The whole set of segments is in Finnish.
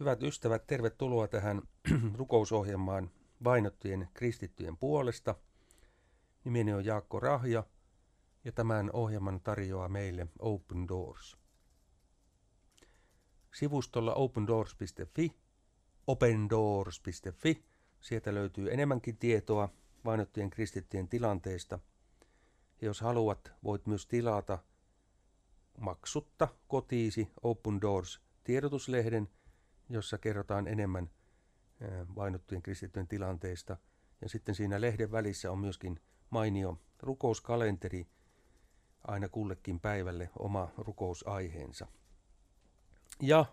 Hyvät ystävät, tervetuloa tähän rukousohjelmaan vainottujen kristittyjen puolesta. Nimeni on Jaakko Rahja ja tämän ohjelman tarjoaa meille Open Doors. Sivustolla opendoors.fi, opendoors.fi, sieltä löytyy enemmänkin tietoa vainottujen kristittyjen tilanteesta. Ja jos haluat, voit myös tilata maksutta kotiisi Open Doors tiedotuslehden – jossa kerrotaan enemmän vainottujen kristittyjen tilanteesta. Ja sitten siinä lehden välissä on myöskin mainio rukouskalenteri, aina kullekin päivälle oma rukousaiheensa. Ja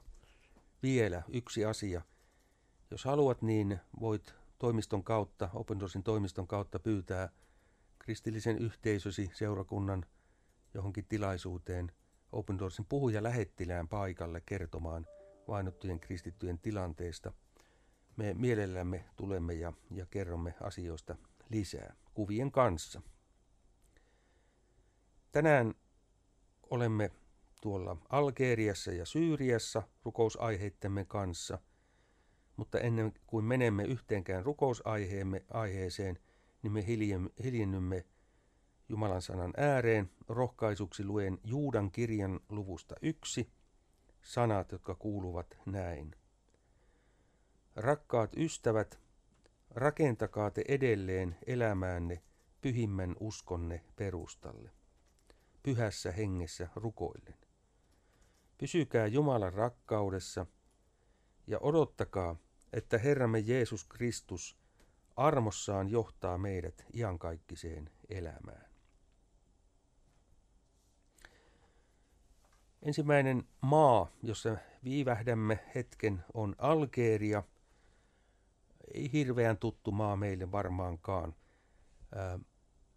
vielä yksi asia. Jos haluat, niin voit toimiston kautta, Open Doorsin toimiston kautta pyytää kristillisen yhteisösi seurakunnan johonkin tilaisuuteen Open Doorsin puhuja lähettilään paikalle kertomaan – vainottujen kristittyjen tilanteesta. Me mielellämme tulemme ja, ja kerromme asioista lisää kuvien kanssa. Tänään olemme tuolla Algeriassa ja Syyriassa rukousaiheittemme kanssa, mutta ennen kuin menemme yhteenkään rukousaiheemme aiheeseen, niin me hiljennymme Jumalan sanan ääreen. Rohkaisuksi luen Juudan kirjan luvusta yksi – sanat, jotka kuuluvat näin. Rakkaat ystävät, rakentakaa te edelleen elämäänne pyhimmän uskonne perustalle, pyhässä hengessä rukoillen. Pysykää Jumalan rakkaudessa ja odottakaa, että Herramme Jeesus Kristus armossaan johtaa meidät iankaikkiseen elämään. Ensimmäinen maa, jossa viivähdämme hetken, on Algeria. Ei hirveän tuttu maa meille varmaankaan.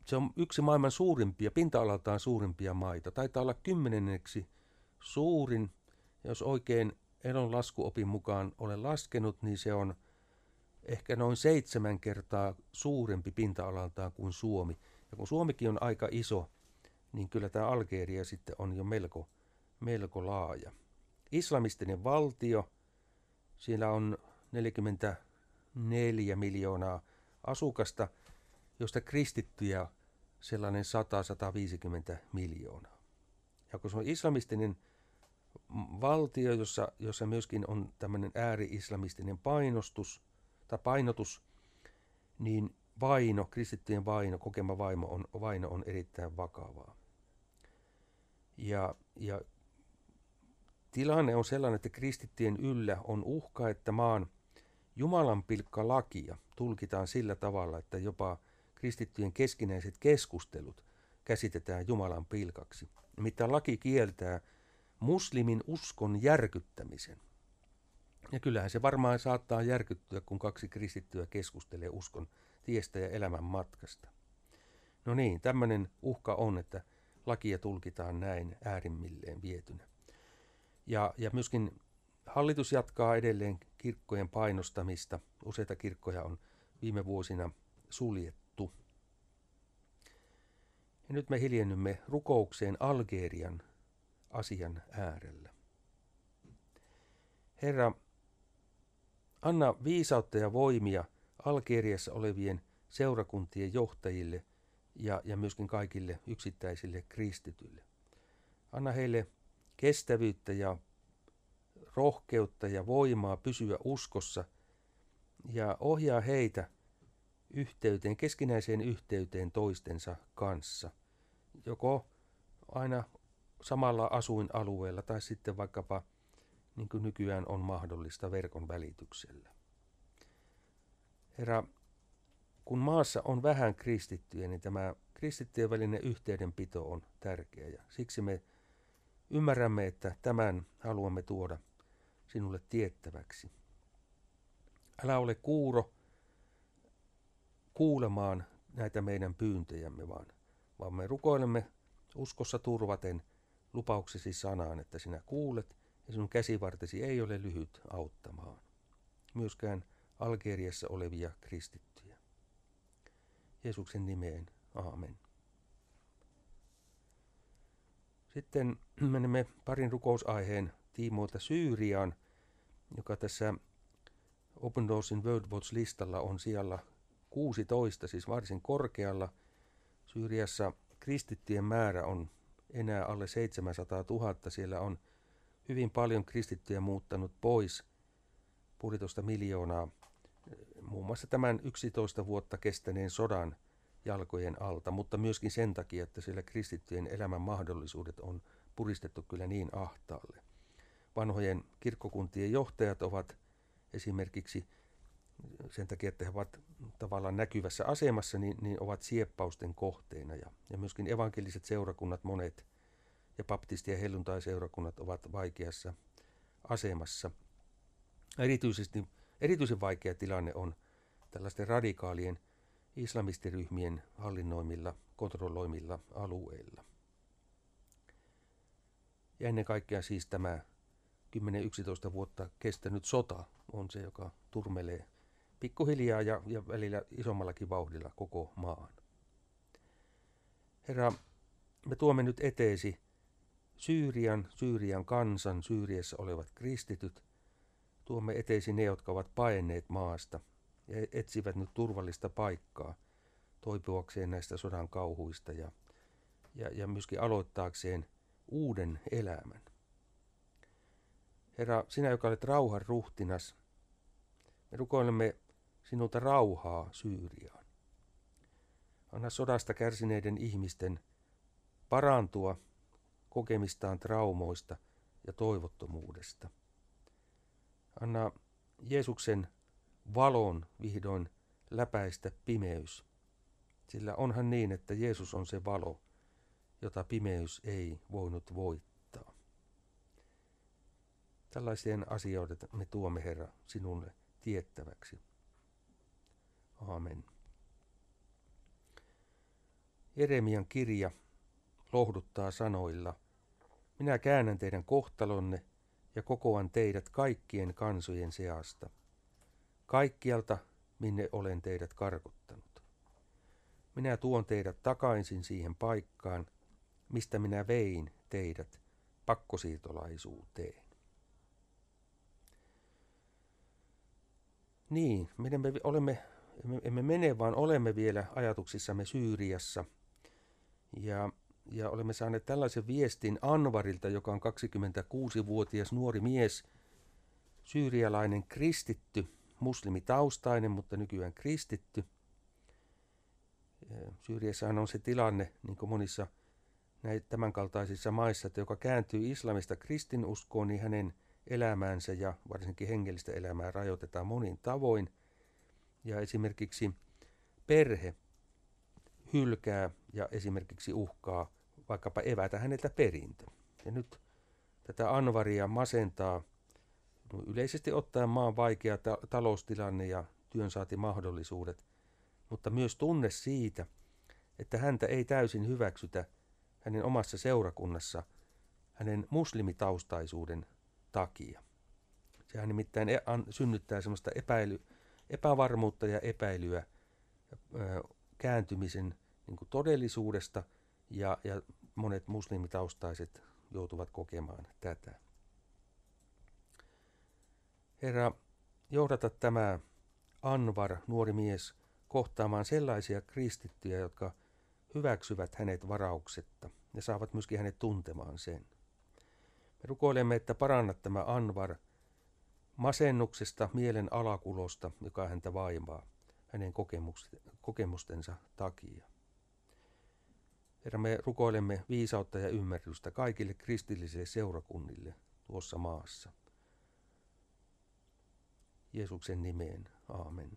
Se on yksi maailman suurimpia, pinta-alaltaan suurimpia maita. Taitaa olla kymmenenneksi suurin. Jos oikein elon laskuopin mukaan olen laskenut, niin se on ehkä noin seitsemän kertaa suurempi pinta-alaltaan kuin Suomi. Ja kun Suomikin on aika iso, niin kyllä tämä Algeria sitten on jo melko melko laaja. Islamistinen valtio, siellä on 44 miljoonaa asukasta, josta kristittyjä sellainen 100-150 miljoonaa. Ja kun se on islamistinen valtio, jossa, jossa myöskin on tämmöinen ääri-islamistinen painostus tai painotus, niin vaino, kristittyjen vaino, kokema vaimo on, vaino on erittäin vakavaa. Ja, ja Tilanne on sellainen, että kristittyjen yllä on uhka, että maan Jumalan pilkka lakia tulkitaan sillä tavalla, että jopa kristittyjen keskinäiset keskustelut käsitetään Jumalan pilkaksi. Mitä laki kieltää muslimin uskon järkyttämisen. Ja kyllähän se varmaan saattaa järkyttyä, kun kaksi kristittyä keskustelee uskon tiestä ja elämän matkasta. No niin, tämmöinen uhka on, että lakia tulkitaan näin äärimmilleen vietynä. Ja, ja myöskin hallitus jatkaa edelleen kirkkojen painostamista. Useita kirkkoja on viime vuosina suljettu. Ja nyt me hiljennymme rukoukseen Algerian asian äärellä. Herra, anna viisautta ja voimia Algeriassa olevien seurakuntien johtajille ja, ja myöskin kaikille yksittäisille kristityille. Anna heille kestävyyttä ja rohkeutta ja voimaa pysyä uskossa ja ohjaa heitä yhteyteen, keskinäiseen yhteyteen toistensa kanssa, joko aina samalla asuinalueella tai sitten vaikkapa niin kuin nykyään on mahdollista verkon välityksellä. Herra, kun maassa on vähän kristittyjä, niin tämä kristittyjen välinen yhteydenpito on tärkeä ja siksi me Ymmärrämme, että tämän haluamme tuoda sinulle tiettäväksi. Älä ole kuuro kuulemaan näitä meidän pyyntöjämme, vaan, vaan me rukoilemme uskossa turvaten lupauksesi sanaan, että sinä kuulet ja sinun käsivartesi ei ole lyhyt auttamaan. Myöskään Algeriassa olevia kristittyjä. Jeesuksen nimeen, aamen. Sitten menemme parin rukousaiheen tiimoilta Syyriaan joka tässä Open Doorsin World Watch-listalla on siellä 16, siis varsin korkealla. Syyriassa kristittyjen määrä on enää alle 700 000. Siellä on hyvin paljon kristittyjä muuttanut pois puolitoista miljoonaa muun muassa tämän 11 vuotta kestäneen sodan jalkojen alta, mutta myöskin sen takia, että siellä kristittyjen elämän mahdollisuudet on puristettu kyllä niin ahtaalle. Vanhojen kirkkokuntien johtajat ovat esimerkiksi sen takia, että he ovat tavallaan näkyvässä asemassa, niin, niin ovat sieppausten kohteena. Ja, ja myöskin evankeliset seurakunnat, monet ja baptisti- ja helluntai-seurakunnat ovat vaikeassa asemassa. Erityisesti, erityisen vaikea tilanne on tällaisten radikaalien islamistiryhmien hallinnoimilla, kontrolloimilla alueilla. Ja ennen kaikkea siis tämä 10-11 vuotta kestänyt sota on se, joka turmelee pikkuhiljaa ja, ja välillä isommallakin vauhdilla koko maan. Herra, me tuomme nyt eteesi Syyrian, Syyrian kansan, Syyriassa olevat kristityt. Tuomme eteesi ne, jotka ovat paenneet maasta ja etsivät nyt turvallista paikkaa toipuakseen näistä sodan kauhuista ja, ja, ja myöskin aloittaakseen uuden elämän. Herra, sinä, joka olet rauhan ruhtinas, me rukoilemme sinulta rauhaa Syyriaan. Anna sodasta kärsineiden ihmisten parantua kokemistaan traumoista ja toivottomuudesta. Anna Jeesuksen valon vihdoin läpäistä pimeys, sillä onhan niin, että Jeesus on se valo, jota pimeys ei voinut voittaa. Tällaisien asioiden me tuomme, Herra, sinulle tiettäväksi. Aamen. Jeremian kirja lohduttaa sanoilla, minä käännän teidän kohtalonne ja kokoan teidät kaikkien kansojen seasta, kaikkialta, minne olen teidät karkottanut. Minä tuon teidät takaisin siihen paikkaan, mistä minä vein teidät pakkosiirtolaisuuteen. Niin, meidän me olemme, emme, mene, vaan olemme vielä ajatuksissamme Syyriassa. Ja, ja olemme saaneet tällaisen viestin Anvarilta, joka on 26-vuotias nuori mies, syyrialainen kristitty, muslimitaustainen, mutta nykyään kristitty. Syyriassahan on se tilanne, niin kuin monissa näitä tämänkaltaisissa maissa, että joka kääntyy islamista kristinuskoon, niin hänen elämäänsä ja varsinkin hengellistä elämää rajoitetaan monin tavoin. Ja esimerkiksi perhe hylkää ja esimerkiksi uhkaa vaikkapa evätä häneltä perintö. Ja nyt tätä Anvaria masentaa yleisesti ottaen maan vaikea ta- taloustilanne ja työnsaatimahdollisuudet, mutta myös tunne siitä, että häntä ei täysin hyväksytä hänen omassa seurakunnassa hänen muslimitaustaisuuden takia. Sehän nimittäin e- synnyttää semmoista epäily, epävarmuutta ja epäilyä kääntymisen niin todellisuudesta ja, ja monet muslimitaustaiset joutuvat kokemaan tätä. Herra, johdata tämä Anvar, nuori mies, kohtaamaan sellaisia kristittyjä, jotka hyväksyvät hänet varauksetta ja saavat myöskin hänet tuntemaan sen. Me rukoilemme, että parannat tämä Anvar masennuksesta, mielen alakulosta, joka häntä vaimaa hänen kokemustensa takia. Herra, me rukoilemme viisautta ja ymmärrystä kaikille kristillisille seurakunnille tuossa maassa. Jeesuksen nimeen, aamen.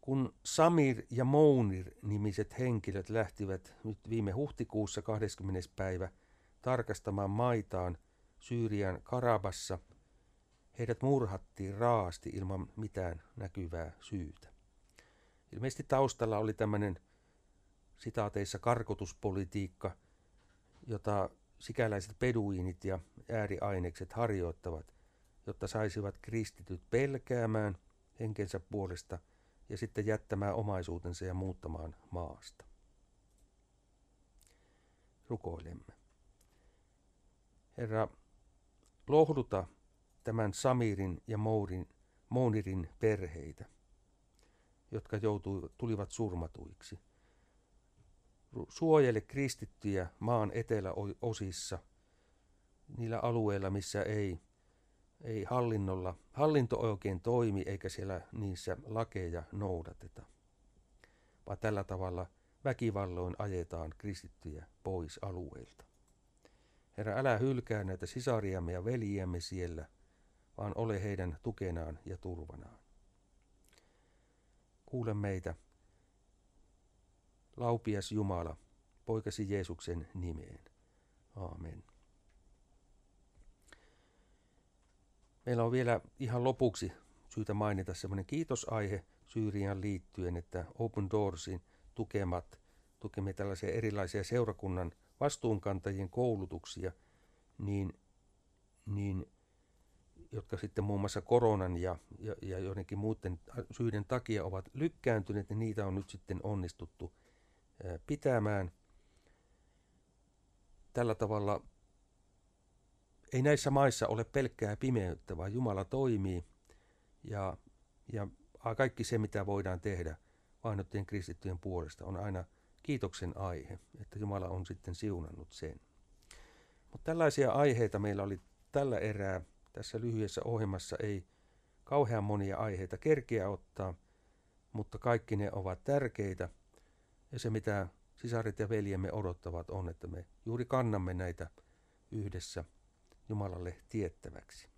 Kun Samir ja Mounir nimiset henkilöt lähtivät nyt viime huhtikuussa 20. päivä tarkastamaan maitaan Syyrian Karabassa, heidät murhattiin raasti ilman mitään näkyvää syytä. Ilmeisesti taustalla oli tämmöinen sitaateissa karkotuspolitiikka, jota sikäläiset peduinit ja ääriainekset harjoittavat, jotta saisivat kristityt pelkäämään henkensä puolesta – ja sitten jättämään omaisuutensa ja muuttamaan maasta. Rukoilemme. Herra, lohduta tämän Samirin ja Mourin, Mounirin perheitä, jotka joutui, tulivat surmatuiksi. Suojele kristittyjä maan eteläosissa, niillä alueilla, missä ei, ei hallinnolla, hallinto oikein toimi eikä siellä niissä lakeja noudateta, vaan tällä tavalla väkivalloin ajetaan kristittyjä pois alueilta. Herra, älä hylkää näitä sisariamme ja veljiämme siellä, vaan ole heidän tukenaan ja turvanaan. Kuule meitä, laupias Jumala, poikasi Jeesuksen nimeen. Aamen. Meillä on vielä ihan lopuksi syytä mainita semmoinen kiitosaihe Syyrian liittyen, että Open Doorsin tukemat, tukemme tällaisia erilaisia seurakunnan vastuunkantajien koulutuksia, niin, niin jotka sitten muun muassa koronan ja, ja, ja joidenkin muiden syiden takia ovat lykkääntyneet, niin niitä on nyt sitten onnistuttu pitämään. Tällä tavalla ei näissä maissa ole pelkkää pimeyttä, vaan Jumala toimii ja, ja kaikki se, mitä voidaan tehdä vainottujen kristittyjen puolesta, on aina kiitoksen aihe, että Jumala on sitten siunannut sen. Mutta tällaisia aiheita meillä oli tällä erää. Tässä lyhyessä ohjelmassa ei kauhean monia aiheita kerkeä ottaa, mutta kaikki ne ovat tärkeitä. Ja se, mitä sisaret ja veljemme odottavat, on, että me juuri kannamme näitä yhdessä Jumalalle tiettäväksi.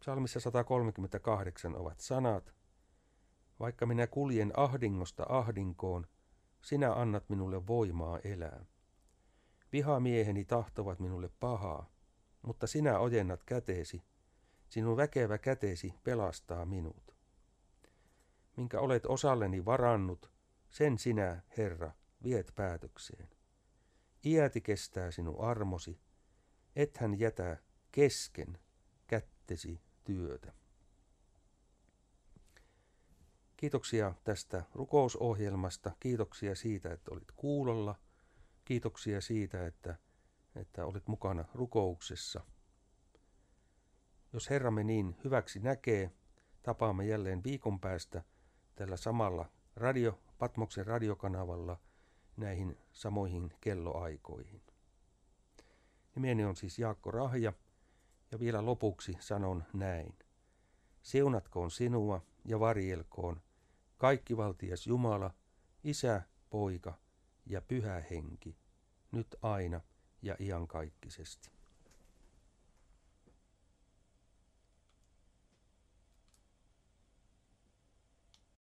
Psalmissa 138 ovat sanat, vaikka minä kuljen ahdingosta ahdinkoon, sinä annat minulle voimaa elää. Vihamieheni tahtovat minulle pahaa, mutta sinä ojennat käteesi, sinun väkevä käteesi pelastaa minut. Minkä olet osalleni varannut, sen sinä, Herra, viet päätökseen. Iäti kestää sinun armosi, ethän jätä kesken kättesi työtä. Kiitoksia tästä rukousohjelmasta, kiitoksia siitä, että olit kuulolla, kiitoksia siitä, että, että olit mukana rukouksessa. Jos Herramme niin hyväksi näkee, tapaamme jälleen viikon päästä tällä samalla radio, Patmoksen radiokanavalla näihin samoihin kelloaikoihin. Nimeni on siis Jaakko Rahja, ja vielä lopuksi sanon näin. Seunatkoon sinua ja varjelkoon kaikkivaltias Jumala, Isä, Poika ja Pyhä Henki, nyt aina ja iankaikkisesti.